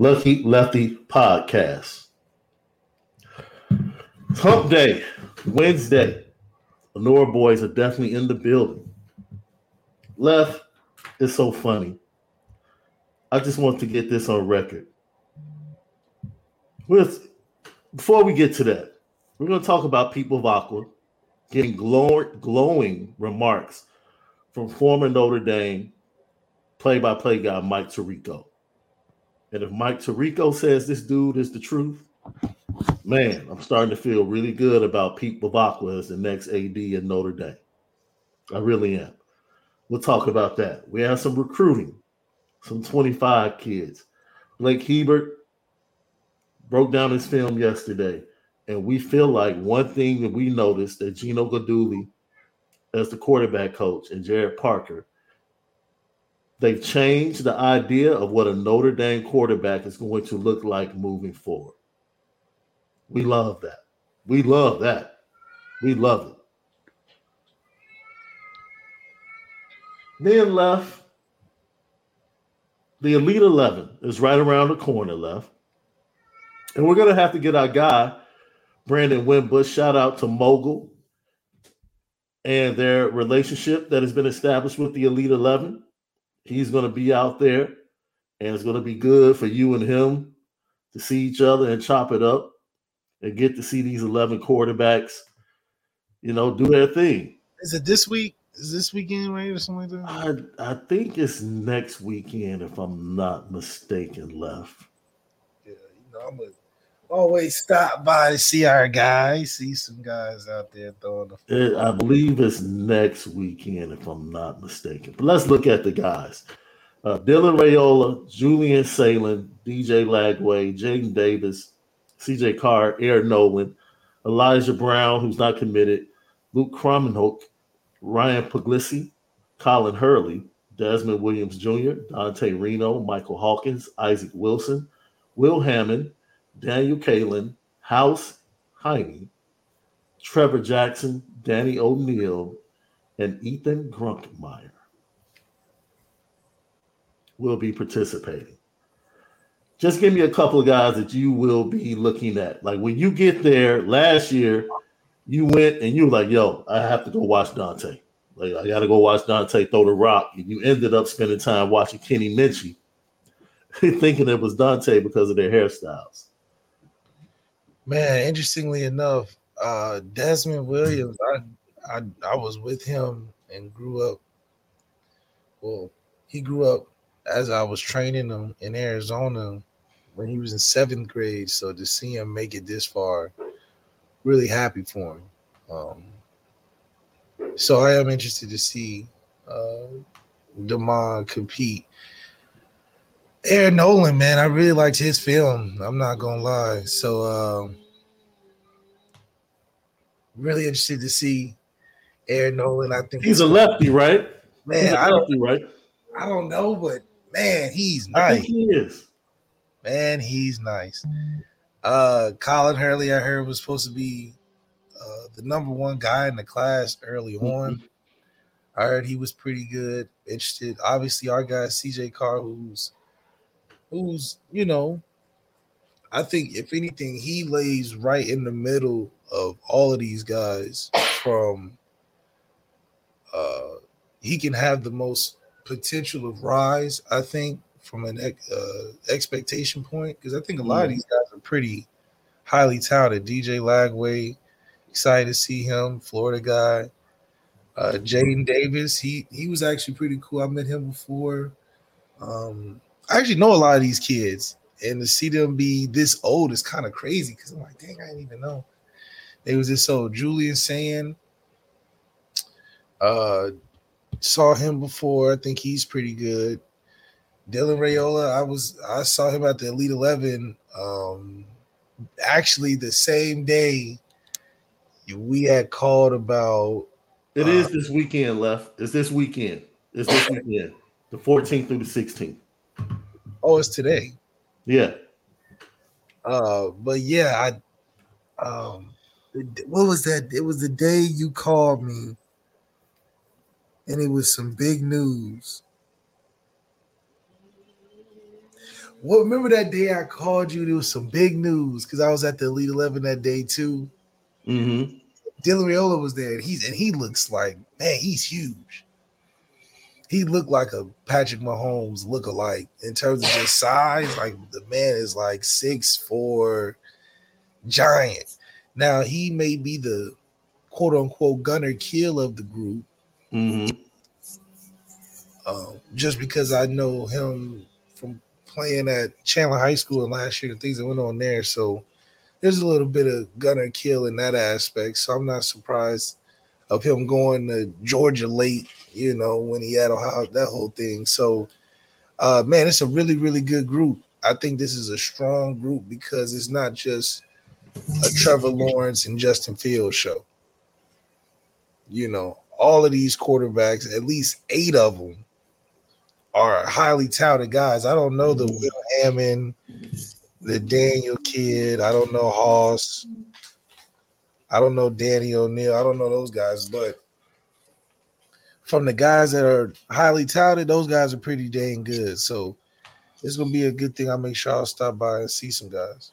Lucky Lefty Podcast. Hump Day, Wednesday. Lenore boys are definitely in the building. Left is so funny. I just want to get this on record. With before we get to that, we're going to talk about Pete Bevacqua getting glow, glowing remarks from former Notre Dame play-by-play guy Mike Tirico. And if Mike Tirico says this dude is the truth, man, I'm starting to feel really good about Pete Bevacqua as the next AD in Notre Dame. I really am. We'll talk about that. We have some recruiting, some 25 kids. Blake Hebert broke down his film yesterday, and we feel like one thing that we noticed that Gino Guidugli, as the quarterback coach, and Jared Parker – They've changed the idea of what a Notre Dame quarterback is going to look like moving forward. We love that. We love that. We love it. Then left, the Elite 11 is right around the corner left. And we're going to have to get our guy, Brandon Wimbush. Shout out to Mogul and their relationship that has been established with the Elite 11 he's going to be out there and it's going to be good for you and him to see each other and chop it up and get to see these 11 quarterbacks, you know, do their thing. Is it this week? Is this weekend, right, or something like that? I, I think it's next weekend, if I'm not mistaken, left. Yeah, you know, I'm gonna always stop by to see our guys, see some guys out there throwing the. It, I believe it's next weekend, if I'm not mistaken. But let's look at the guys. Uh, Dylan Raiola, Julian Sayin, DJ Lagway, Jaden Davis, CJ Carr, Air Noland, Elijah Brown, who's not committed, Luke Kromenhoek, Ryan Puglisi, Colin Hurley, Desmond Williams Jr., Dante Reno, Michael Hawkins, Isaac Wilson, Will Hammond, Daniel Kaelin, Hauss Hejny, Trevor Jackson, Danny O'Neill, and Ethan Grunkemeyer will be participating. Just give me a couple of guys that you will be looking at. Like when you get there last year, you went and you were like, yo, I have to go watch Dante. Like I gotta go watch Dante throw the rock. And you ended up spending time watching Kenny Minchey, thinking it was Dante because of their hairstyles. Man, interestingly enough, uh, Desmond Williams, I, I I was with him and grew up. Well, he grew up as I was training him in Arizona when he was in seventh grade. So to see him make it this far, really happy for him. Um, so I am interested to see uh, Demond compete Air Noland, man, I really liked his film. I'm not gonna lie. So um really interested to see Air Noland. I think he's a lefty, right? Man, I don't, right? I don't know, but man, he's nice. he is. Man, he's nice. Uh Colin Hurley, I heard was supposed to be uh, the number one guy in the class early mm-hmm. on. I heard he was pretty good. Interested. Obviously, our guy CJ Carr, who's who's you know, I think if anything, he lays right in the middle of all of these guys. From uh, he can have the most potential of rise. I think from an uh, expectation point because I think a lot of these guys are pretty highly touted. DJ Lagway, excited to see him, Florida guy. Uh, Jaden Davis, he he was actually pretty cool. I met him before. Um, I actually know a lot of these kids, and to see them be this old is kind of crazy because I'm like, dang, I didn't even know they was this old. Julian Sayin, uh, saw him before. I think he's pretty good. Dylan Raiola, I was I saw him at the Elite Eleven. Um, actually, the same day we had called about it uh, is this weekend left. It's this weekend. It's this weekend, the 14th through the 16th. Oh, it's today. Yeah. Uh, but yeah, I um, what was that? It was the day you called me, and it was some big news. Well, remember that day I called you? There was some big news because I was at the Elite Eleven that day too. Mm-hmm. Dylan Raiola was there, and he's and he looks like man, he's huge. He looked like a Patrick Mahomes look-alike in terms of just size. Like the man is like six four, giant. Now he may be the quote unquote Gunner Kiel of the group. Mm-hmm. Um, just because I know him from playing at Chandler High School and last year, the things that went on there. So there's a little bit of Gunner Kiel in that aspect. So I'm not surprised of him going to Georgia late, you know, when he had Ohio, that whole thing. So, uh, man, it's a really, really good group. I think this is a strong group because it's not just a Trevor Lawrence and Justin Fields show. You know, all of these quarterbacks, at least eight of them, are highly touted guys. I don't know the Will Hammond, the Daniel kid. I don't know Hauss. I don't know Danny O'Neil. I don't know those guys, but from the guys that are highly touted, those guys are pretty dang good. So it's gonna be a good thing. I'll make sure I'll stop by and see some guys.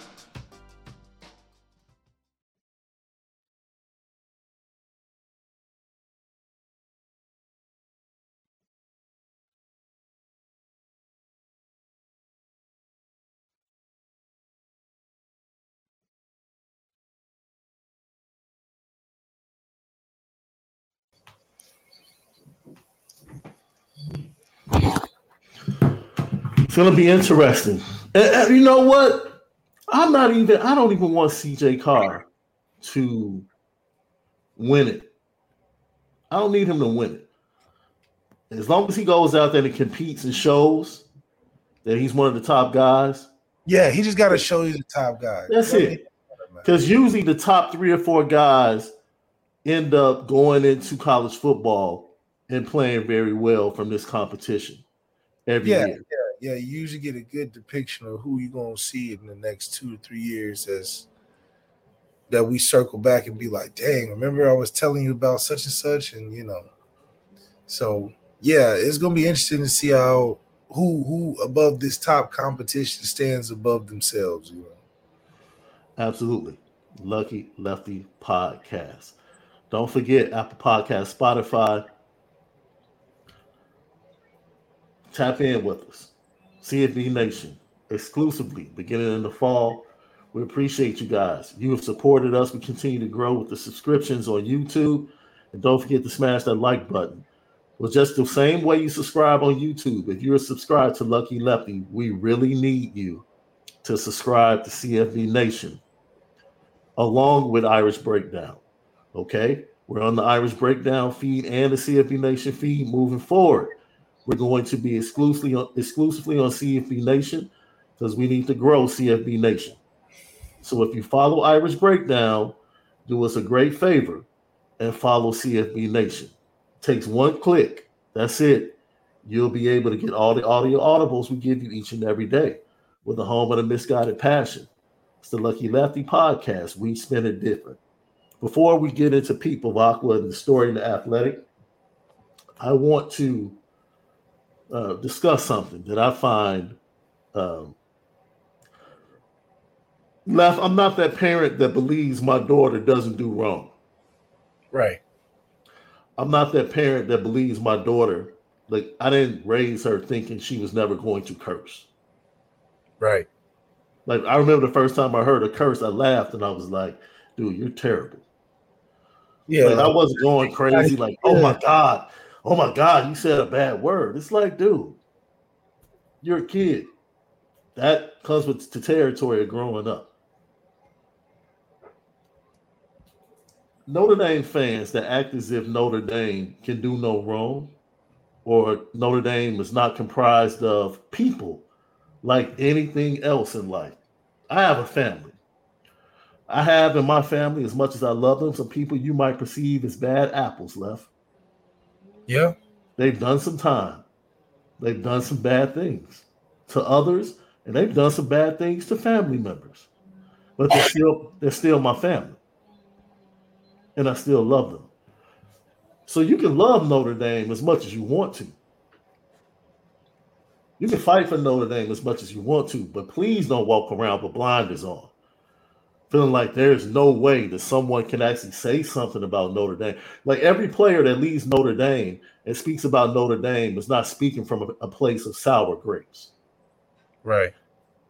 It's gonna be interesting. And, and you know what? I'm not even. I don't even want CJ Carr to win it. I don't need him to win it. As long as he goes out there and competes and shows that he's one of the top guys. Yeah, he just got to show he's the top guy. That's it. Because usually the top three or four guys end up going into college football and playing very well from this competition every yeah, year. Yeah, yeah, you usually get a good depiction of who you're gonna see in the next two to three years as that we circle back and be like, dang, remember I was telling you about such and such, and you know. So yeah, it's gonna be interesting to see how who who above this top competition stands above themselves, you know. Absolutely. Lucky Lefty Podcast. Don't forget Apple Podcast, Spotify. Tap in with us. CFB Nation exclusively beginning in the fall. We appreciate you guys. You have supported us. We continue to grow with the subscriptions on YouTube. And don't forget to smash that like button. Well, just the same way you subscribe on YouTube, if you're subscribed to Lucky Lefty, we really need you to subscribe to CFB Nation along with Irish Breakdown. Okay? We're on the Irish Breakdown feed and the CFB Nation feed moving forward. We're going to be exclusively on, exclusively on CFB Nation because we need to grow CFB Nation. So if you follow Irish Breakdown, do us a great favor and follow CFB Nation. takes one click. That's it. You'll be able to get all the audio audibles we give you each and every day with the home of the misguided passion. It's the Lucky Lefty podcast. We spin it different. Before we get into Pete Bevacqua and the story in the athletic, I want to uh, discuss something that I find um, left. I'm not that parent that believes my daughter doesn't do wrong. Right. I'm not that parent that believes my daughter, like, I didn't raise her thinking she was never going to curse. Right. Like, I remember the first time I heard a curse, I laughed and I was like, dude, you're terrible. Yeah. Like, I wasn't going crazy, like, oh my God, oh my God, you said a bad word. It's like, dude, you're a kid. That comes with the territory of growing up. Notre Dame fans that act as if Notre Dame can do no wrong or Notre Dame is not comprised of people like anything else in life. I have a family. I have in my family, as much as I love them, some people you might perceive as bad apples left. Yeah. They've done some time. They've done some bad things. To others, and they've done some bad things to family members. But they're still they're still my family. And I still love them. So you can love Notre Dame as much as you want to. You can fight for Notre Dame as much as you want to, but please don't walk around with blinders on. Feeling like there's no way that someone can actually say something about Notre Dame. Like every player that leaves Notre Dame and speaks about Notre Dame is not speaking from a, a place of sour grapes. Right.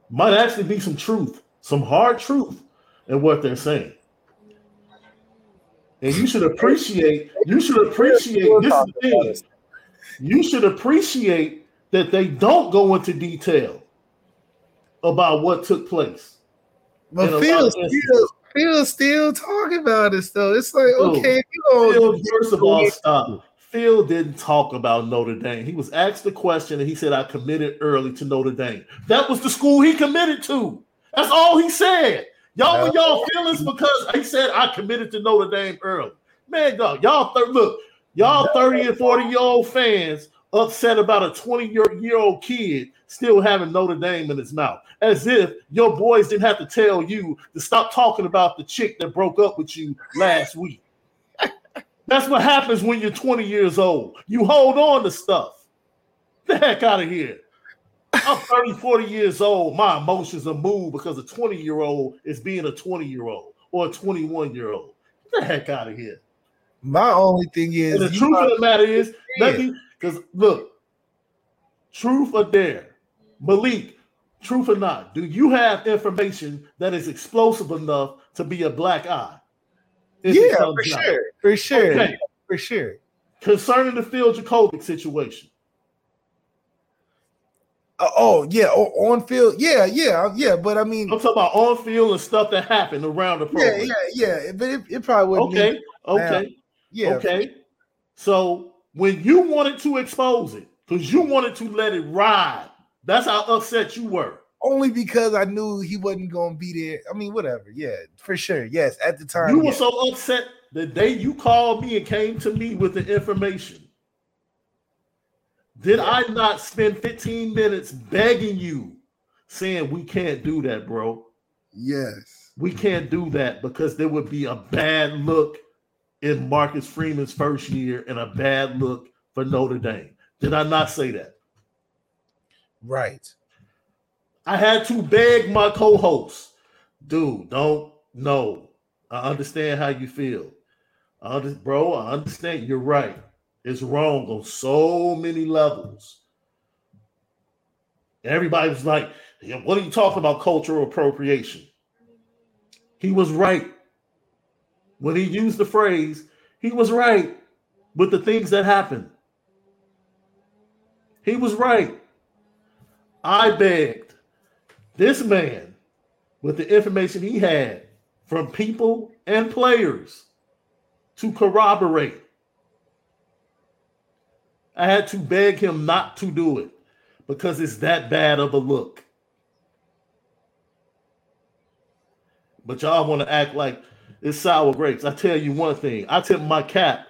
Might actually be some truth, some hard truth in what they're saying. And you should appreciate, you should appreciate this is the thing. You should appreciate that they don't go into detail about what took place. But Phil still, Phil still talking about it though. It's like, okay, you Phil, first of all, stop. Phil didn't talk about Notre Dame. He was asked the question and he said, I committed early to Notre Dame. That was the school he committed to. That's all he said. Y'all with y'all feelings because he said I committed to Notre Dame early. Man, dog, y'all th- look, y'all 30 and 40 year old fans upset about a 20 year, old kid still having Notre Dame in his mouth, as if your boys didn't have to tell you to stop talking about the chick that broke up with you last week. That's what happens when you're 20 years old. You hold on to stuff. The heck out of here. I'm 30, 40 years old. My emotions are moved because a 20 year old is being a 20 year old or a 21 year old. Get the heck out of here. My only thing is and the truth of the matter is nothing because look, truth or dare, Malik, truth or not, do you have information that is explosive enough to be a black eye? yeah, for sure. For sure. Okay. For sure. Concerning the Phil Jurkovec situation. Uh, oh yeah, oh, on field, yeah, yeah, yeah. But I mean, I'm talking about on field and stuff that happened around the program. Yeah, yeah, yeah. But it, it probably would. Be. Okay, okay, now. yeah. Okay. So when you wanted to expose it, because you wanted to let it ride, that's how upset you were only because I knew he wasn't going to be there. I mean, whatever. Yeah, for sure. Yes, at the time. You were so upset the day you called me and came to me with the information Did I not spend 15 minutes begging you, saying we can't do that, bro? Yes. We can't do that because there would be a bad look in Marcus Freeman's first year and a bad look for Notre Dame. Did I not say that? Right. I had to beg my co-host, dude, don't no. I understand how you feel. I under, bro, I understand. You're right. It's wrong on so many levels. Everybody was like, what are you talking about cultural appropriation? He was right. When he used the phrase, he was right with the things that happened. He was right. I begged this man with the information he had from people and players to corroborate. I had to beg him not to do it because it's that bad of a look. But y'all want to act like it's sour grapes. I tell you one thing. I tip my cap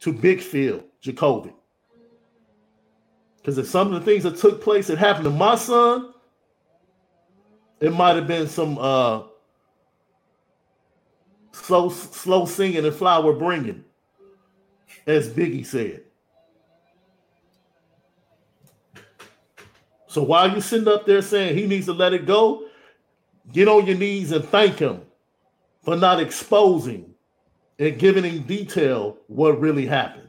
to Big Phil Jurkovec. Because if some of the things that took place that happened to my son, it might have been some uh slow slow singing and flower bringing, as Biggie said. So while you sitting up there saying he needs to let it go, get on your knees and thank him for not exposing and giving in detail what really happened.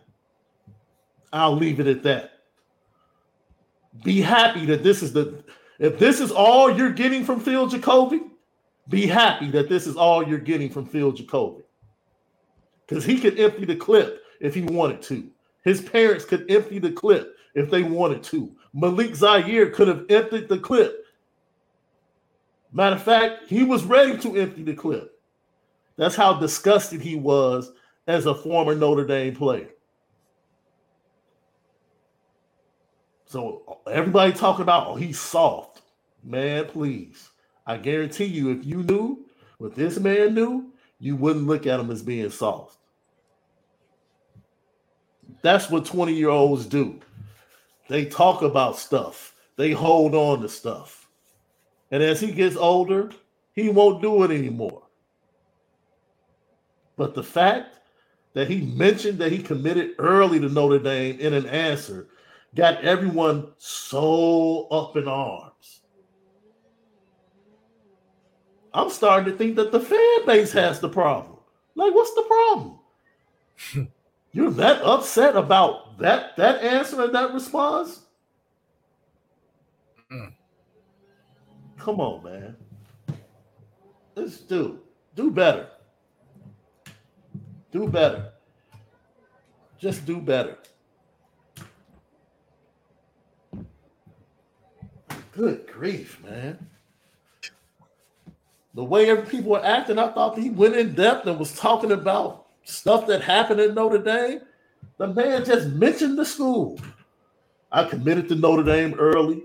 I'll leave it at that. Be happy that this is the if this is all you're getting from Phil Jurkovec, be happy that this is all you're getting from Phil Jurkovec. Because he could empty the clip if he wanted to. His parents could empty the clip if they wanted to. Malik Zaire could have emptied the clip. Matter of fact, he was ready to empty the clip. That's how disgusted he was as a former Notre Dame player. So everybody talking about, oh, he's soft. Man, please. I guarantee you, if you knew what this man knew, you wouldn't look at him as being soft. That's what 20 year olds do. They talk about stuff, they hold on to stuff. And as he gets older, he won't do it anymore. But the fact that he mentioned that he committed early to Notre Dame in an answer got everyone so up in arms. I'm starting to think that the fan base has the problem. Like, what's the problem? You're that upset about that that answer and that response? Mm. Come on, man. Let's do do better. Do better. Just do better. Good grief, man. The way people were acting, I thought he went in depth and was talking about stuff that happened at Notre Dame. The man just mentioned the school. I committed to Notre Dame early,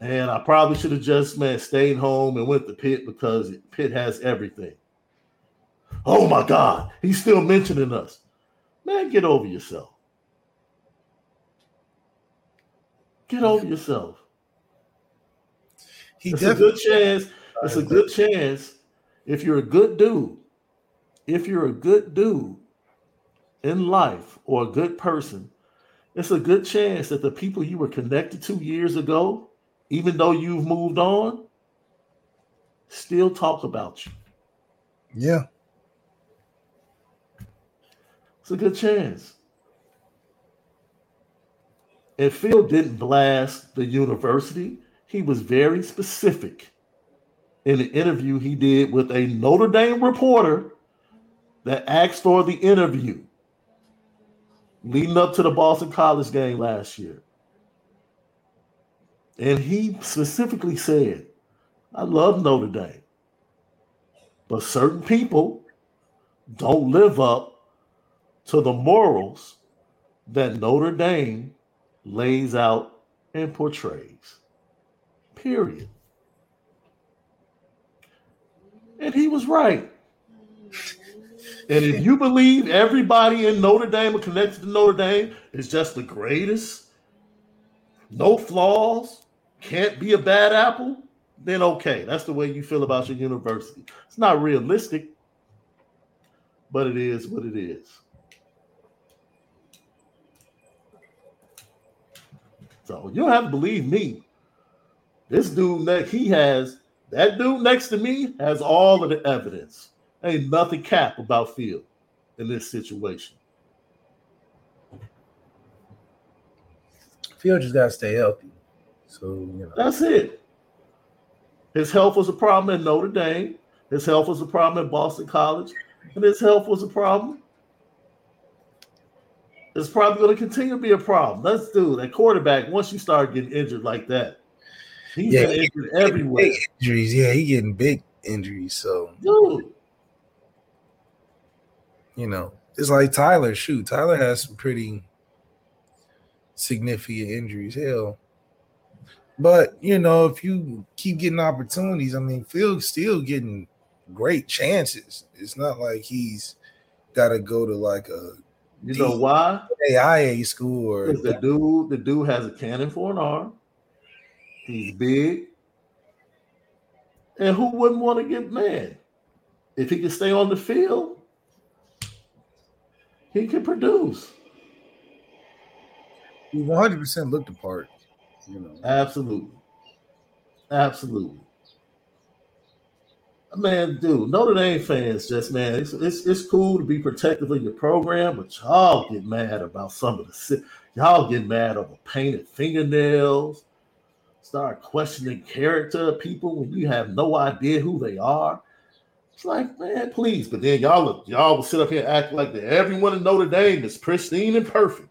and I probably should have just man stayed home and went to Pitt because Pitt has everything. Oh my God, he's still mentioning us. Man, get over yourself. Get over yourself. He it's a good chance. It's a good chance if you're a good dude. If you're a good dude in life or a good person, it's a good chance that the people you were connected to years ago, even though you've moved on, still talk about you. Yeah. It's a good chance. And Phil didn't blast the university he was very specific in the interview he did with a Notre Dame reporter that asked for the interview leading up to the Boston College game last year. And he specifically said, I love Notre Dame, but certain people don't live up to the morals that Notre Dame lays out and portrays. Period. And he was right. And if you believe everybody in Notre Dame or connected to Notre Dame is just the greatest no flaws, can't be a bad apple, then okay, that's the way you feel about your university. It's not realistic, but it is what it is. So you don't have to believe me. This dude next, he has that dude next to me has all of the evidence. Ain't nothing cap about Phil in this situation. Phil just gotta stay healthy. So you know that's it. His health was a problem at Notre Dame. His health was a problem at Boston College, and his health was a problem. It's probably going to continue to be a problem. Let's do that quarterback. Once you start getting injured like that, he's yeah, he injured everywhere. Injuries, yeah, he getting big injuries. So, dude, you know, it's like Tyler. Shoot, Tyler has some pretty significant injuries. Hell, but you know, if you keep getting opportunities, I mean, Phil's still getting great chances. It's not like he's got to go to like a you D- know why AIA school or the dude. The dude has a cannon for an arm. He's big, and who wouldn't want to get mad if he can stay on the field? He can produce. He 100 percent looked the part. You know, absolutely, absolutely. Man, dude, Notre Dame fans just man, it's, it's it's cool to be protective of your program, but y'all get mad about some of the y'all get mad over painted fingernails, start questioning character of people when you have no idea who they are. It's like, man, please. But then y'all y'all will sit up here and act like that everyone in Notre Dame is pristine and perfect.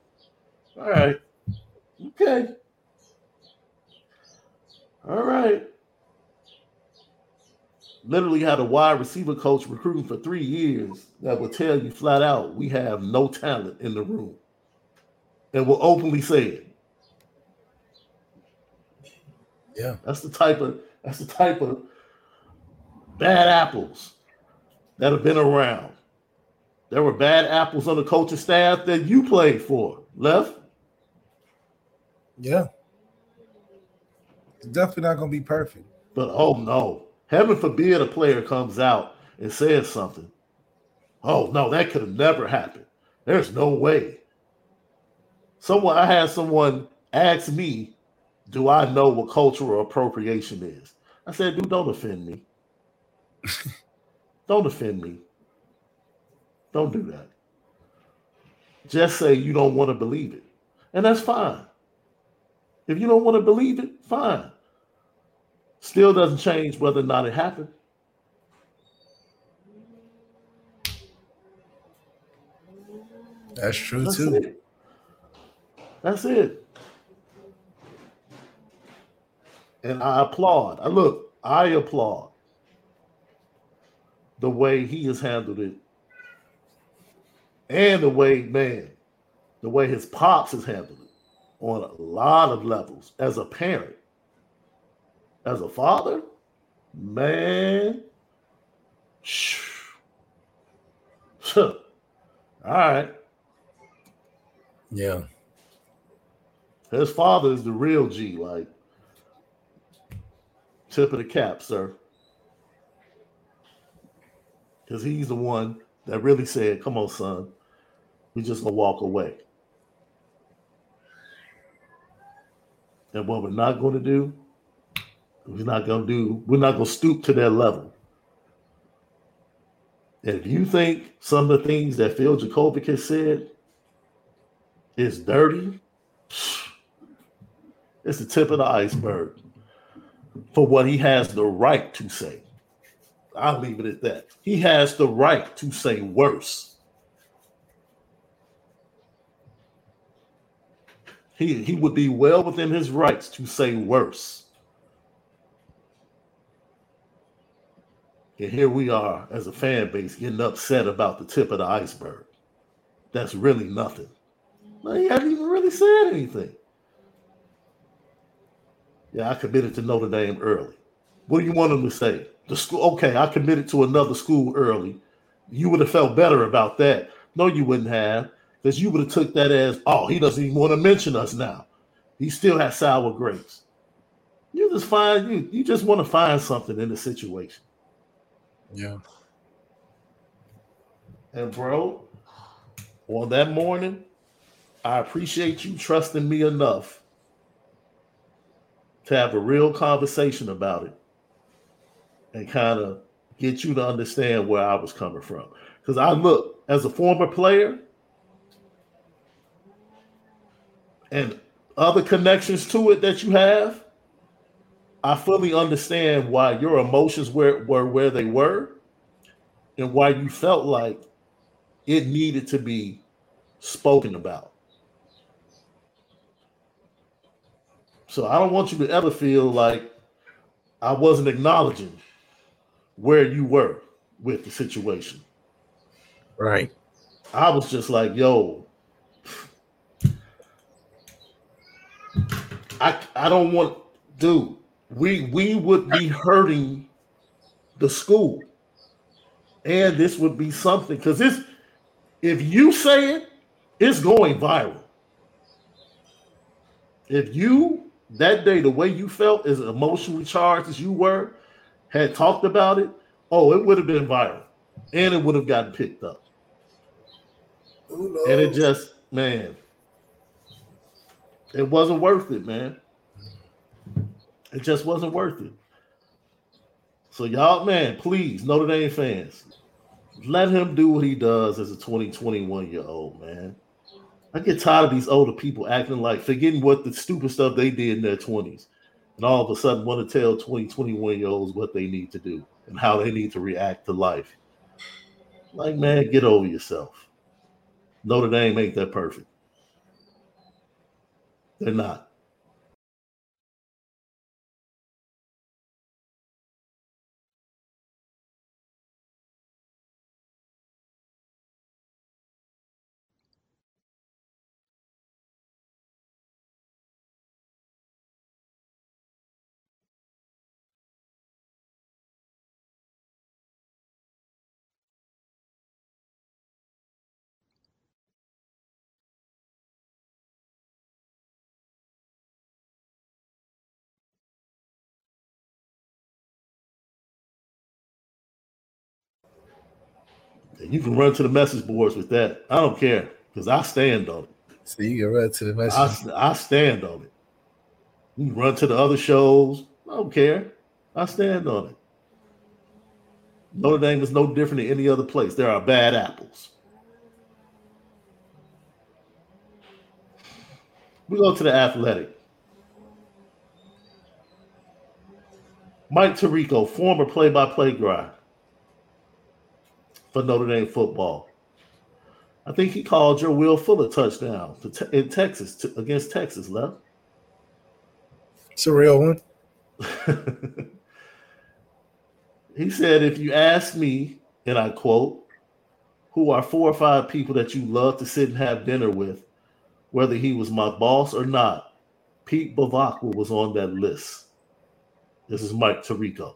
All right. Okay. All right. Literally had a wide receiver coach recruiting for three years that will tell you flat out we have no talent in the room and will openly say it. Yeah. That's the type of that's the type of bad apples that have been around. There were bad apples on the coaching staff that you played for. Left? Yeah. It's definitely not going to be perfect. But oh no, heaven forbid a player comes out and says something. Oh no, that could have never happened. There's no way. Someone I had someone ask me, "Do I know what cultural appropriation is?" I said, "Dude, don't offend me. don't offend me. Don't do that. Just say you don't want to believe it, and that's fine. If you don't want to believe it, fine. Still doesn't change whether or not it happened. That's true That's too. It. That's it. And I applaud. I look, I applaud the way he has handled it. And the way, man, the way his pops has handled it on a lot of levels as a parent, as a father, man. All right. Yeah. His father is the real G, like tip of the cap, sir. Because he's the one that really said, Come on, son, we just gonna walk away. And what we're not going to do, we're not going to do, we're not going to stoop to their level. And if you think some of the things that Phil Jurkovec has said is dirty, it's the tip of the iceberg for what he has the right to say. I'll leave it at that. He has the right to say worse. he, he would be well within his rights to say worse. And here we are as a fan base getting upset about the tip of the iceberg. That's really nothing. he hasn't even really said anything. Yeah, I committed to Notre Dame early. What do you want him to say? The school, okay, I committed to another school early. You would have felt better about that. No, you wouldn't have because you would have took that as, oh, he doesn't even want to mention us now. He still has sour grapes. You just find you you just want to find something in the situation. Yeah. And bro, on that morning, I appreciate you trusting me enough to have a real conversation about it and kind of get you to understand where I was coming from. Because I look as a former player and other connections to it that you have, I fully understand why your emotions were, were where they were and why you felt like it needed to be spoken about. So I don't want you to ever feel like I wasn't acknowledging where you were with the situation. Right. I was just like, yo, I I don't want dude, we we would be hurting the school. And this would be something because this if you say it, it's going viral. If you that day, the way you felt as emotionally charged as you were, had talked about it, oh, it would have been viral and it would have gotten picked up. And it just, man, it wasn't worth it, man. It just wasn't worth it. So, y'all, man, please, Notre Dame fans, let him do what he does as a 20, 21 year old, man. I get tired of these older people acting like forgetting what the stupid stuff they did in their 20s and all of a sudden want to tell 20, 21 year olds what they need to do and how they need to react to life. Like, man, get over yourself. Notre Dame ain't that perfect. They're not. You can run to the message boards with that. I don't care because I stand on it. So you can run to the message. I, I stand on it. You can run to the other shows. I don't care. I stand on it. Notre Dame is no different than any other place. There are bad apples. We go to the athletic. Mike Tirico, former play-by-play guy for Notre Dame football. I think he called your Will Fuller touchdown te- in Texas to, against Texas, left. It's a real one. he said, if you ask me, and I quote, who are four or five people that you love to sit and have dinner with, whether he was my boss or not, Pete Bevacqua was on that list. This is Mike Tirico.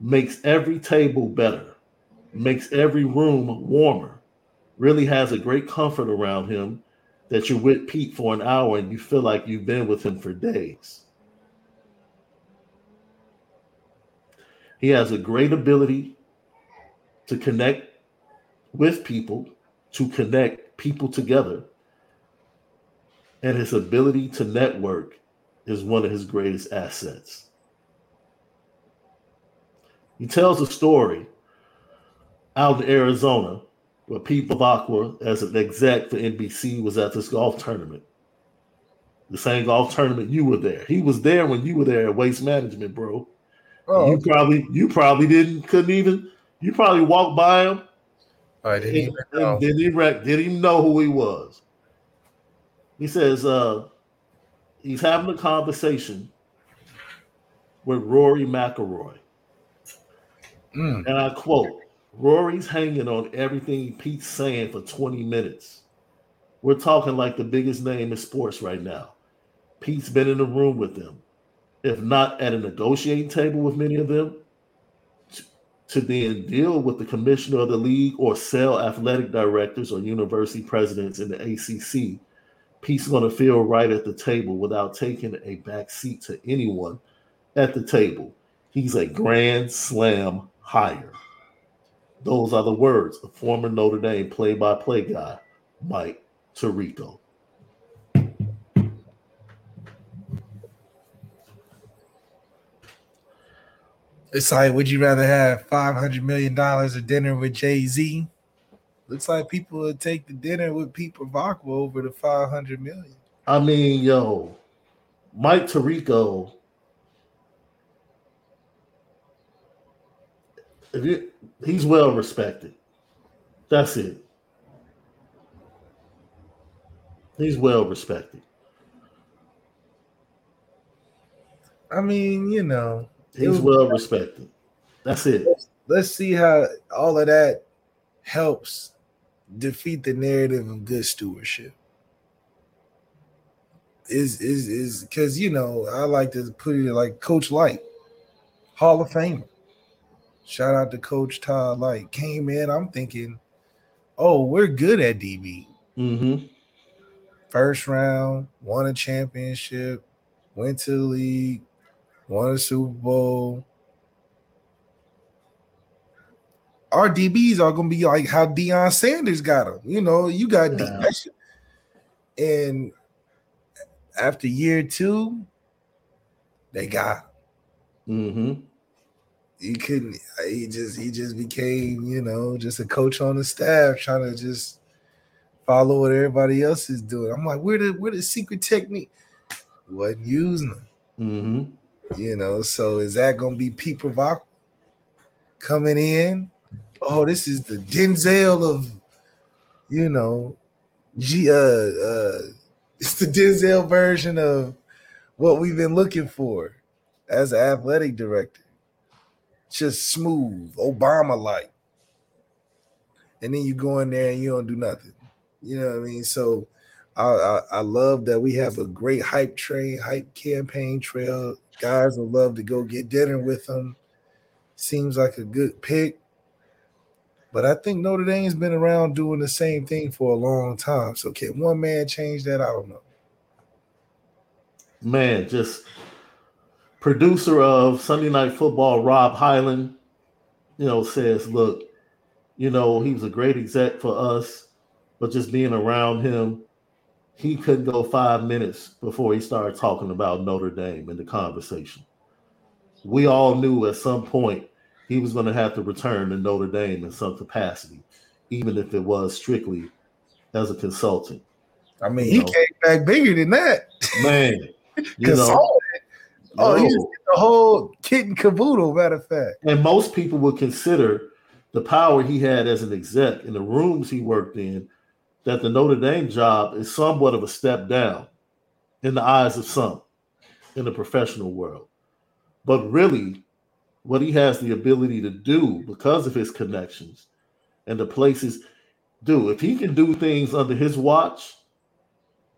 Makes every table better makes every room warmer, really has a great comfort around him that you're with Pete for an hour and you feel like you've been with him for days. He has a great ability to connect with people, to connect people together. And his ability to network is one of his greatest assets. He tells a story out of Arizona where Pete Bevacqua, as an exec for NBC, was at this golf tournament. The same golf tournament you were there. He was there when you were there at Waste Management, bro. Oh, you okay. probably you probably didn't couldn't even you probably walked by him. I didn't even know. Didn't even, didn't even know who he was. He says uh, he's having a conversation with Rory McIlroy. Mm. And I quote, Rory's hanging on everything Pete's saying for 20 minutes. We're talking like the biggest name in sports right now. Pete's been in the room with them, if not at a negotiating table with many of them, to, then deal with the commissioner of the league or sell athletic directors or university presidents in the ACC Pete's going to feel right at the table without taking a back seat to anyone at the table. He's a grand slam hire. Those are the words of former Notre Dame play by play guy, Mike Tirico. It's like, would you rather have five hundred million dollars of dinner with Jay Z? Looks like people would take the dinner with Pete Bevacqua over the five hundred million. I mean, yo, Mike Tirico. If you, he's well respected. That's it. He's well respected. I mean, you know, He's well respected. That's it. Let's see how all of that helps defeat the narrative of good stewardship. Is is is because you know I like to put it like Coach Lyght, Hall of Famer. Shout out to Coach Todd Lyght. Came in, I'm thinking, oh, we're good at DB. Mm-hmm. First round, won a championship, went to the league, won a Super Bowl. Our DBs are gonna be like how Deion Sanders got them. You know, you got Yeah. D- and after year two, they got him. Mm-hmm. He couldn't he just he just became you know just a coach on the staff trying to just follow what everybody else is doing. I'm like where the where the secret technique? Wasn't using them. Mm-hmm. you know so is that gonna be Pete Bevacqua coming in? Oh this is the denzel of you know G uh uh it's the denzel version of what we've been looking for as an athletic director just smooth, Obama like. And then you go in there and you don't do nothing. You know what I mean? So I, I, I love that we have a great hype train, hype campaign trail. Guys would love to go get dinner with them. Seems like a good pick. But I think Notre Dame's been around doing the same thing for a long time. So can one man change that? I don't know. Man, just producer of Sunday Night Football, Rob Hyland, you know, says, look, you know, he was a great exec for us, but just being around him, he couldn't go five minutes before he started talking about Notre Dame in the conversation. We all knew at some point he was going to have to return to Notre Dame in some capacity, even if it was strictly as a consultant. I mean, You he know. came back bigger than that. Man, you know, Consultant. Oh, he's the whole kit and caboodle, matter of fact. And most people would consider the power he had as an exec in the rooms he worked in, that the Notre Dame job is somewhat of a step down in the eyes of some in the professional world. But really, what he has the ability to do because of his connections and the places, do if he can do things under his watch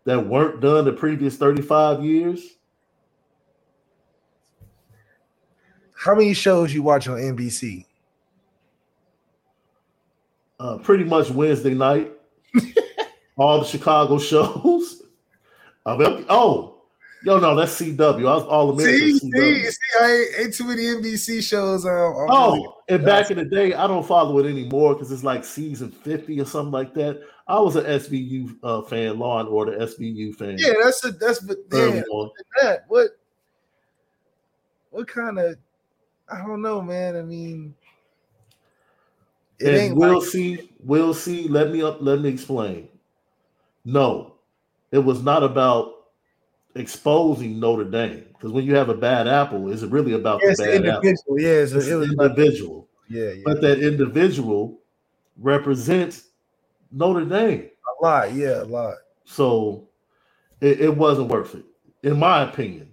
that weren't done the previous 35 years, How many shows you watch on NBC? uh, pretty much Wednesday night. all the Chicago shows. I mean, oh, yo, no, that's CW. I was all American. See, see, see, I ain't, ain't too many NBC shows. Um, I'm really- Oh, and back in the day, I don't follow it anymore because it's like season 50 or something like that. I was an SVU uh, fan, Law and Order SVU fan. yeah, that's a that's but damn, that what what kind of I don't know, man. I mean, it we'll like, see. We'll see. Let me up. Let me explain. No, it was not about exposing Notre Dame because when you have a bad apple, it's really about the bad apple. individual. Yeah, it's, It's it was individual. yeah, yeah, but that individual represents Notre Dame. a lot. Yeah, a lot. So it, it wasn't worth it, in my opinion.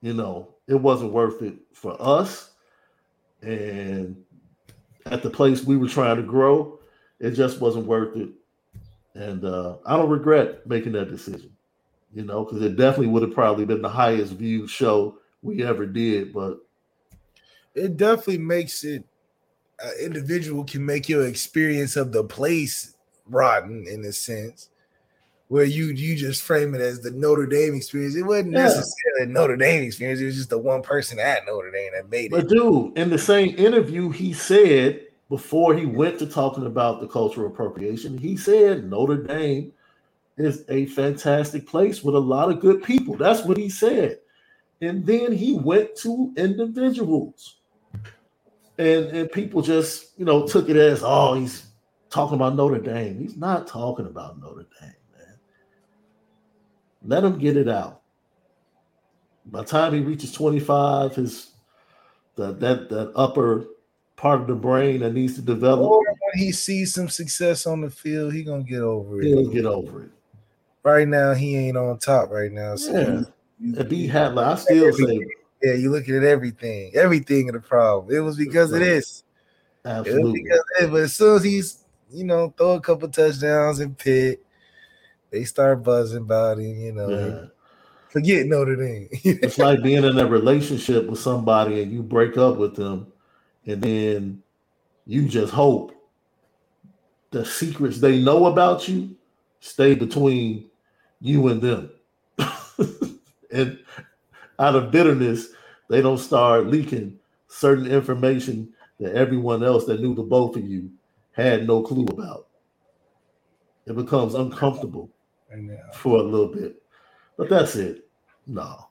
You know, it wasn't worth it for us. And at the place we were trying to grow, it just wasn't worth it. And uh, I don't regret making that decision, you know, because it definitely would have probably been the highest viewed show we ever did. But It definitely makes it. An individual can make your experience of the place rotten in a sense, where you you just frame it as the Notre Dame experience. It wasn't Yeah. necessarily a Notre Dame experience. It was just the one person at Notre Dame that made it. But dude, in the same interview, he said before he went to talking about the cultural appropriation, he said Notre Dame is a fantastic place with a lot of good people. That's what he said. And then he went to individuals. And and people just, you know, took it as, oh, he's talking about Notre Dame. He's not talking about Notre Dame. Let him get it out. By the time he reaches 25, his the, that that upper part of the brain that needs to develop, Or when he sees some success on the field, he gonna get over it. he'll get over it. Right now, he ain't on top right now. So Yeah. you- And B Hadley, I still say yeah, you're looking at everything, everything of the problem. It was because of Right. this. It was absolutely. because of it. But as soon as he's, you know, throw a couple touchdowns and pick, they start buzzing about him. You know, Yeah. forget Notre Dame. It's like being in a relationship with somebody and you break up with them, and then you just hope the secrets they know about you stay between you and them. and out of bitterness, they don't start leaking certain information that everyone else that knew the both of you had no clue about. It becomes uncomfortable And, uh, for a little bit. But that's it. No,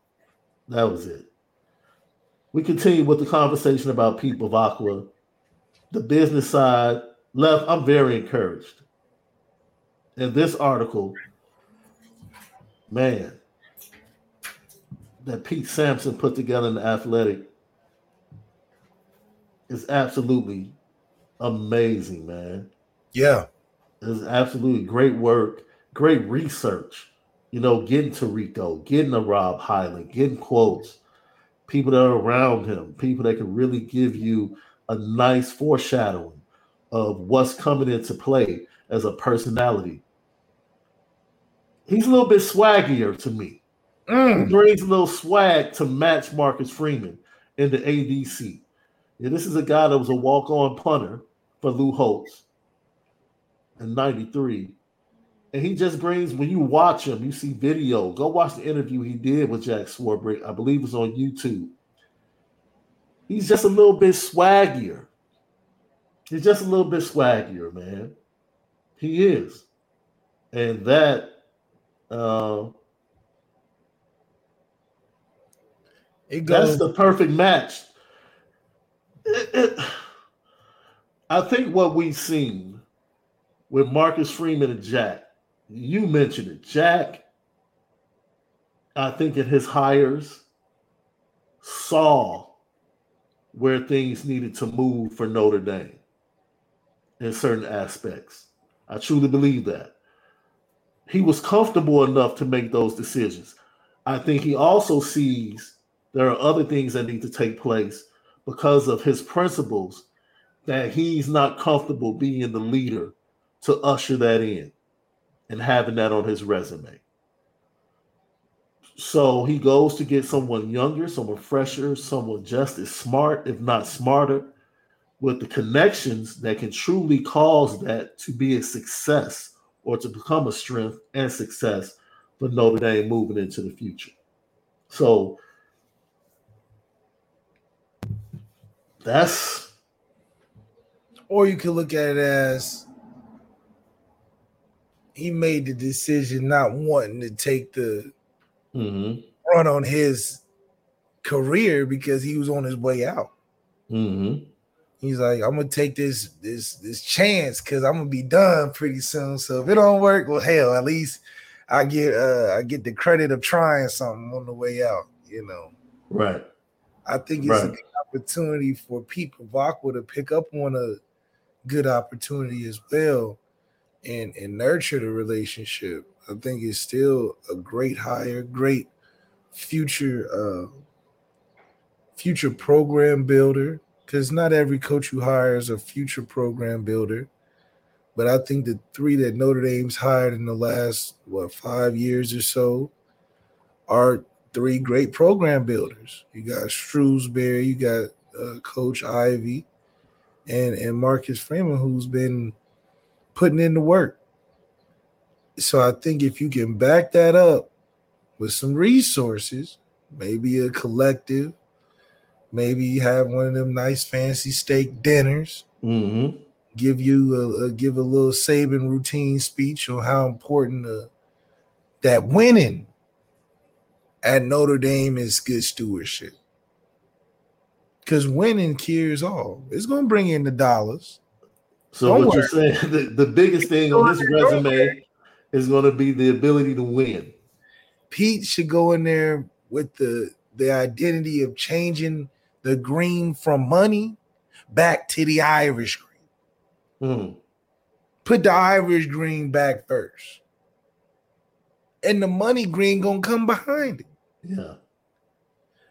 that was it. We continue with the conversation about Pete Bevacqua. The business side left, I'm very encouraged. In this article, man, that Pete Sampson put together in the athletic is absolutely amazing, man. yeah, It's absolutely great work, great research. You know, getting to Rico, getting to Rob Hyland, getting quotes, people that are around him, people that can really give you a nice foreshadowing of what's coming into play as a personality. He's a little bit swaggier to me. He Mm, brings a little swag to match Marcus Freeman in the ADC. Yeah, this is a guy that was a walk-on punter for Lou Holtz in 93. And he just brings, when you watch him, you see video. Go watch the interview he did with Jack Swarbrick. I believe it's on YouTube. He's just a little bit swaggier. He's just a little bit swaggier, man. He is. And that uh it That's the perfect match. It- it- I think what we've seen with Marcus Freeman and Jack, you mentioned it. Jack, I think in his hires, saw where things needed to move for Notre Dame in certain aspects. I truly believe that. He was comfortable enough to make those decisions. I think he also sees there are other things that need to take place because of his principles that he's not comfortable being the leader to usher that in and having that on his resume. So he goes to get someone younger, someone fresher, someone just as smart, if not smarter, with the connections that can truly cause that to be a success or to become a strength and success for Notre Dame moving into the future. So that's Or you could look at it as he made the decision not wanting to take the mhm, run on his career because he was on his way out. mhm. He's like, I'm gonna take this this this chance because I'm gonna be done pretty soon. So if it don't work, well, hell, at least I get uh I get the credit of trying something on the way out. You know, right. I think it's a good opportunity for Pete Bevacqua to pick up on a good opportunity as well and and nurture the relationship. I think it's still a great hire, great future uh future program builder because not every coach you hire is a future program builder. But I think the three that Notre Dame's hired in the last what five years or so are three great program builders. You got Shrewsberry, you got uh, Coach Ivey, and and Marcus Freeman, who's been putting in the work. So I think if you can back that up with some resources, maybe a collective, maybe you have one of them nice fancy steak dinners, Mm-hmm. give you a, a give a little Saban routine speech on how important uh, that winning at Notre Dame is good stewardship. Because winning cures all. It's gonna bring in the dollars. So Don't what you're saying, the, the biggest thing on his resume is going to be the ability to win. Pete should go in there with the the identity of changing the green from money back to the Irish green. Mm. Put the Irish green back first. And the money green gonna come behind it. Yeah.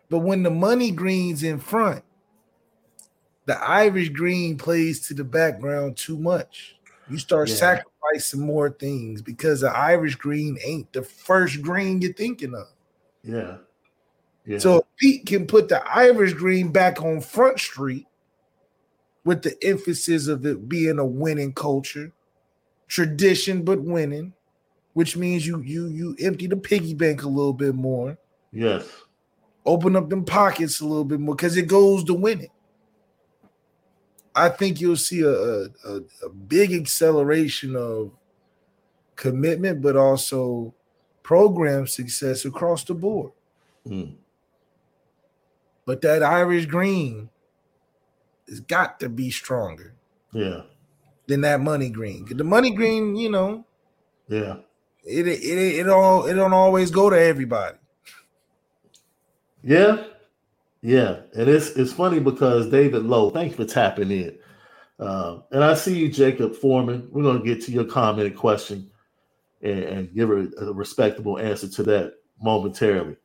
But when the money green's in front, the Irish green plays to the background too much. You start Yeah. sacrificing more things because the Irish green ain't the first green you're thinking of. Yeah. Yeah. So Pete can put the Irish green back on Front Street with the emphasis of it being a winning culture, tradition but winning, which means you you you empty the piggy bank a little bit more, yes. open up them pockets a little bit more because it goes to winning. I think you'll see a, a, a, big acceleration of commitment, but also program success across the board. Mm. But that Irish green has got to be stronger Yeah. than that money green. The money green, you know, Yeah. it it it, it all it don't always go to everybody. Yeah. Yeah. And it's it's funny because David Lowe, thanks for tapping in. Uh, and I see you, Jacob Foreman. We're going to get to your comment and question and, and give a, a respectable answer to that momentarily.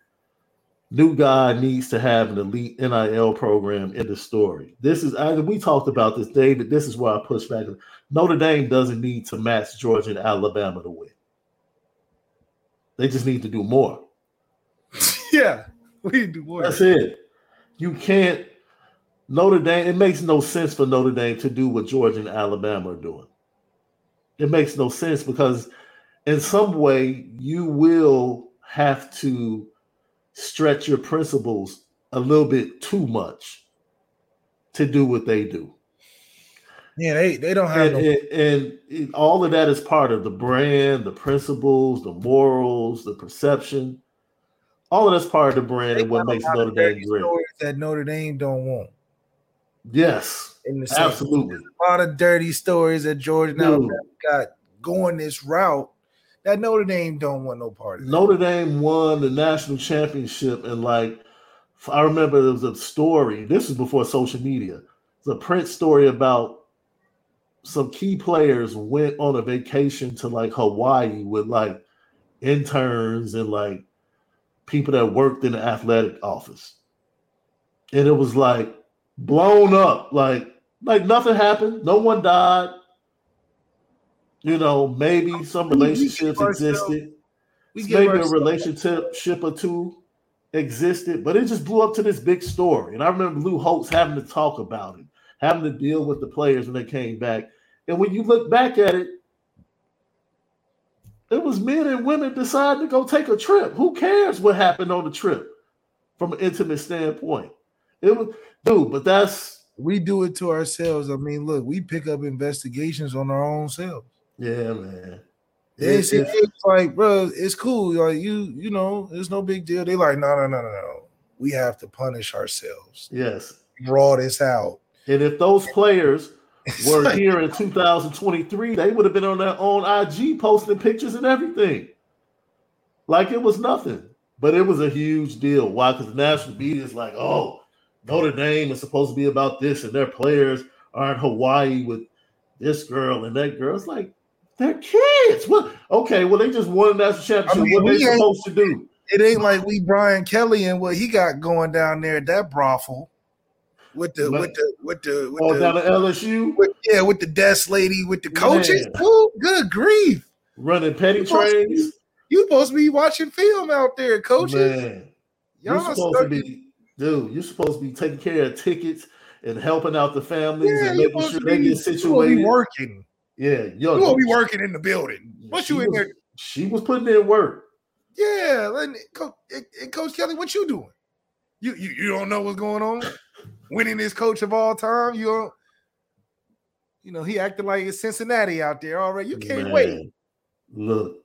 New guy needs to have an elite NIL program in the story. This is I, we talked about this, David. This is where I push back. Notre Dame doesn't need to match Georgia and Alabama to win. They just need to do more. yeah, we do more. That's it. You can't Notre Dame. It makes no sense for Notre Dame to do what Georgia and Alabama are doing. It makes no sense because in some way you will have to stretch your principles a little bit too much to do what they do. Yeah, they, they don't have And, no and, and it- all of that is part of the brand, the principles, the morals, the perception. All of that's part of the brand they and what makes Notre Dame great. stories that Notre Dame don't want. Yes, absolutely. a lot of dirty stories that Georgia now got going this route that Notre Dame don't want no part of. that. Notre Dame won the national championship, and like I remember there was a story. This is before social media. It's a print story about some key players went on a vacation to like Hawaii with like interns and like people that worked in the athletic office, and it was like blown up, like like nothing happened, no one died. You know, maybe some relationships existed maybe a relationship ship or two existed, but it just blew up to this big story. And I remember Lou Holtz having to talk about it, having to deal with the players when they came back. And when you look back at it, it was men and women deciding to go take a trip. Who cares what happened on the trip from an intimate standpoint? It was, dude, but that's we do it to ourselves. I mean, look, we pick up investigations on our own selves. yeah, man. It's, It- it's- it's like, bro, it's cool. Like you, you know, it's no big deal. They like, no, no, no, no, no. We have to punish ourselves. yes. Draw this out. And if those players were like- here in 2023, they would have been on their own IG posting pictures and everything. Like it was nothing. But it was a huge deal. Why? Because the national media is like, oh, Notre Dame is supposed to be about this, and their players are in Hawaii with this girl and that girl. It's like they're kids. What? Okay, well, they just won a national championship. I mean, what they supposed to do? it ain't like we Brian Kelly and what he got going down there at that brothel with the with the with the with Oh, the down to LSU, with, yeah with the desk lady with the coaches. Ooh, good grief! running petty to trains. You supposed to be watching film out there, coaches. Man, you're Y'all supposed stuck to be, dude. You're supposed to be taking care of tickets and helping out the families Yeah, and you making sure to they be, get you be working. Yeah, yo, You gonna be working in the building. What you in was- there? She was putting in work. Yeah, and Coach, and Coach Kelly, what you doing? You, you you don't know what's going on. Winning this coach of all time, you. You know he acting like it's Cincinnati out there already. You can't Man, wait. Look,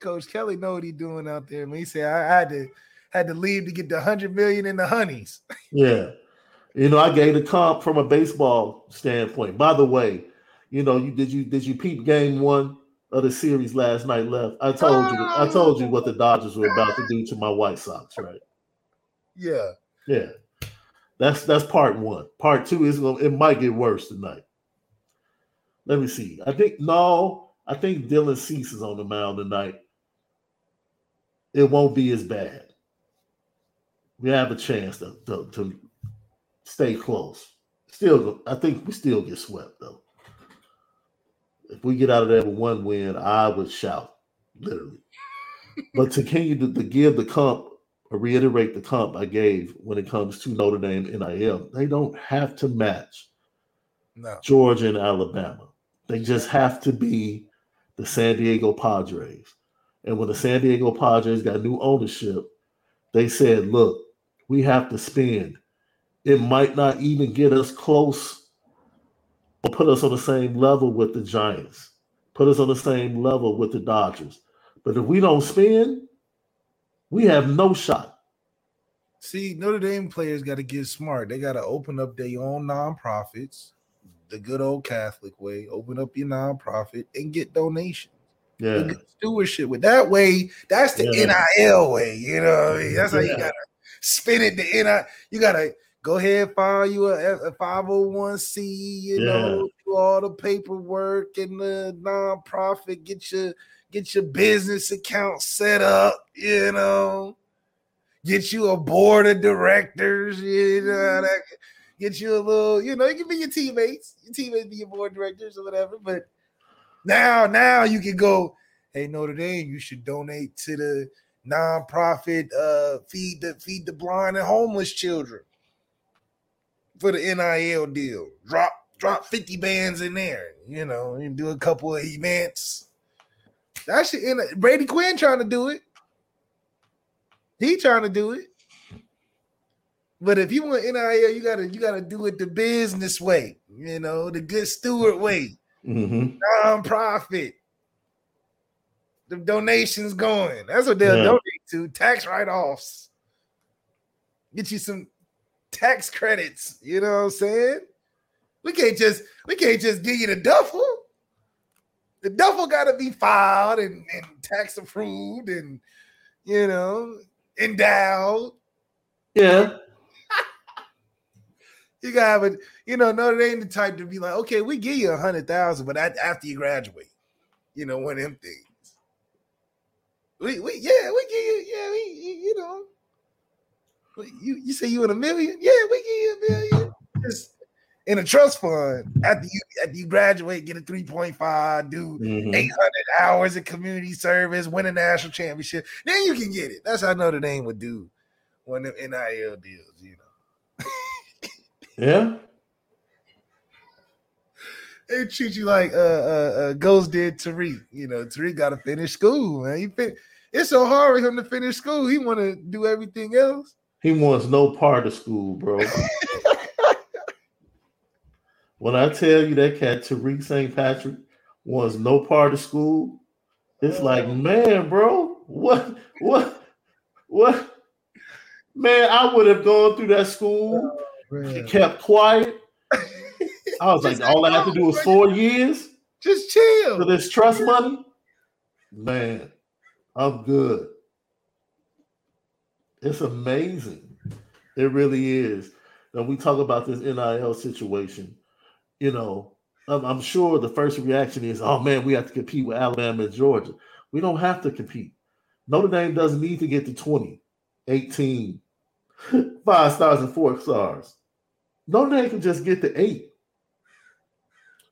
Coach Kelly know what he doing out there. Man, he said I, I had to had to leave to get the hundred million in the honeys. yeah. You know, I gave the comp from a baseball standpoint. By the way, you know, you did you did you peep game one of the series last night left? I told you I told you what the Dodgers were about to do to my White Sox, right? Yeah. Yeah. That's that's part one. Part two is gonna it might get worse tonight. Let me see. I think no, I think Dylan Cease is on the mound tonight. It won't be as bad. We have a chance to, to, to stay close. Still, I think we still get swept though. If we get out of there with one win, I would shout, literally. but to continue to, to give the comp reiterate the comp I gave when it comes to Notre Dame and NIL, they don't have to match No. Georgia and Alabama. They just have to be the San Diego Padres. And when the San Diego Padres got new ownership, they said, look, we have to spend. It might not even get us close or put us on the same level with the Giants, put us on the same level with the Dodgers. But if we don't spend, we have no shot. See, Notre Dame players got to get smart. They got to open up their own nonprofits, the good old Catholic way. Open up your nonprofit and get donations. Yeah. The good stewardship with that way. That's the Yeah. NIL way. You know, what I mean? that's how you gotta spin it. The NIL. You gotta go ahead file you a, a 501c. You know, do all the paperwork and the nonprofit. Get your get your business account set up. You know, get you a board of directors. You know, that get you a little. You know, it can be your teammates. Your teammates be your board of directors or whatever. But now, now you can go. Hey, Notre Dame, you should donate to the nonprofit uh feed the feed the blind and homeless children for the NIL deal. Drop drop 50 bands in there, you know, and do a couple of events. That shit in Brady Quinn trying to do it. He trying to do it. But if you want NIL, you gotta you gotta do it the business way, you know, the good steward way, hmm nonprofit. The donations going. That's what they'll Yeah. donate to. Tax write-offs. Get you some tax credits. You know what I'm saying? We can't just we can't just give you the duffel. The duffel got to be filed and, and tax approved and you know endowed. Yeah. You gotta have a, you know, no, Notre Dame the type to be like, okay, we give you a hundred thousand, but after you graduate, you know, one of them things. We, we, yeah, we give you, yeah, we, you, you know, you, you say you in a million, yeah, we give you a million. Just in a trust fund after you, after you graduate, get a three point five, do Mhm. 800 hours of community service, win a national championship. Then you can get it. That's how Notre Dame would do one of them NIL deals, you know. Yeah. They treat you like uh, uh, uh Ghost did Tariq. You know, Tariq got to finish school, man. He fin- it's so hard for him to finish school. He want to do everything else. He wants no part of school, bro. when I tell you that cat Tariq St. Patrick wants no part of school, it's like, man, bro, what, what, what? Man, I would have gone through that school, oh, kept quiet. I was like, all I have to do is four years Just chill. for this trust money. Man, I'm good. It's amazing. It really is. And we talk about this NIL situation. You know, I'm, I'm sure the first reaction is, oh man, we have to compete with Alabama and Georgia. We don't have to compete. Notre Dame doesn't need to get to 20, 18, five stars and four stars. Notre Dame can just get to eight.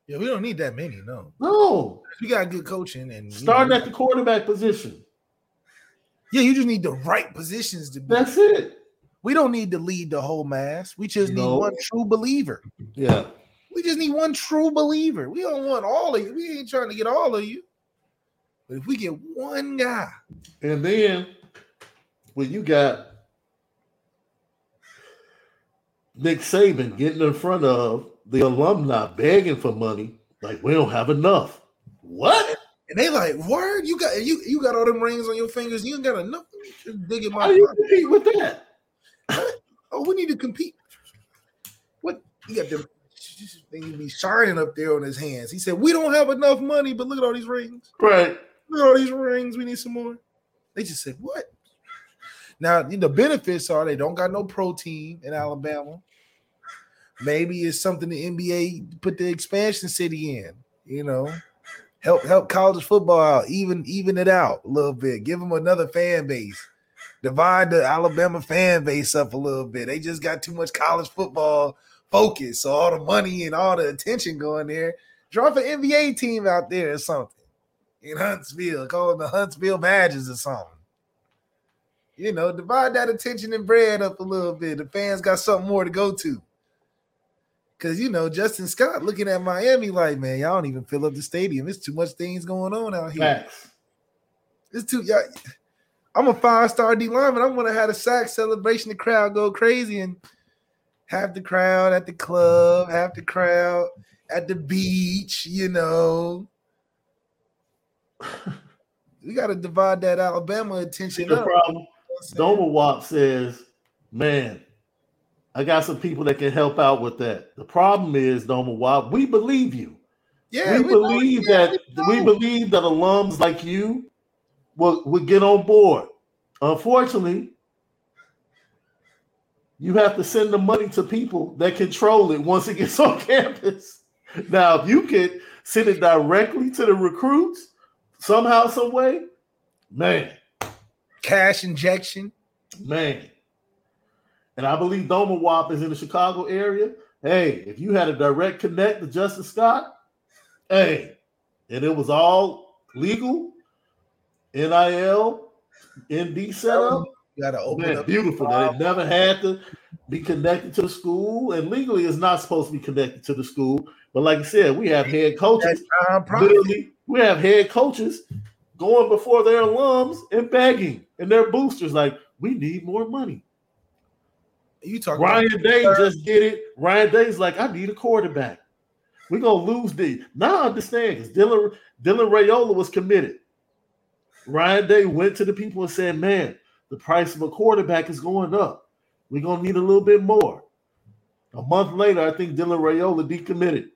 Yeah, we don't need that many. No, No, we got good coaching and starting know, at the quarterback position. yeah, you just need the right positions to be. That's it. we don't need to lead the whole mass. We just need one true believer. Yeah. We just need one true believer. We don't want all of you. We ain't trying to get all of you. But if we get one guy, And then when you got Nick Saban getting in front of the alumni begging for money, like we don't have enough. What? and they like, word, you got you you got all them rings on your fingers, you ain't got enough. Just dig in my How do you compete with that? Oh, we need to compete. What you got them thing be shining up there on his hands. He said, We don't have enough money, but look at all these rings. Right. Look at all these rings. We need some more. They just said, What? Now the benefits are they don't got no protein in Alabama. Maybe it's something the NBA put the expansion city in, you know. Help help college football out, even even it out a little bit. Give them another fan base. Divide the Alabama fan base up a little bit. They just got too much college football focus. So all the money and all the attention going there. Drop an NBA team out there or something in Huntsville. Call them the Huntsville Badgers or something. You know, divide that attention and bread up a little bit. The fans got something more to go to. Cause you know, Justin Scott looking at Miami like, man, y'all don't even fill up the stadium. It's too much things going on out here. Facts. It's too. Yeah, I'm a five star D lineman. I'm gonna have a sack celebration. The crowd go crazy and have the crowd at the club, half the crowd at the beach. You know, we got to divide that Alabama attention The up. problem, Doma Wop says, man, I got some people that can help out with that. The problem is, Doma Wop, we believe you. Yeah, we, we know, believe yeah, that we we believe that alums like you will, will get on board. Unfortunately, you have to send the money to people that control it once it gets on campus. Now, if you could send it directly to the recruits somehow, some way, man, cash injection. man. And I believe Doma Wop is in the Chicago area. Hey, if you had a direct connect to Justin Scott, hey, and it was all legal, NIL, ND setup, got to open man, up. beautiful. That it never had to be connected to the school, and legally it's not supposed to be connected to the school. But like I said, we have head coaches. Literally, we have head coaches going before their alums and begging, and their boosters like, we need more money. You talking Ryan Day just did it. Ryan Day's like, I need a quarterback. We're gonna lose the now. I understand because Dylan Dylan Raiola was committed. Ryan Day went to the people and said, Man, the price of a quarterback is going up. We're gonna need a little bit more. A month later, I think Dylan Raiola decommitted.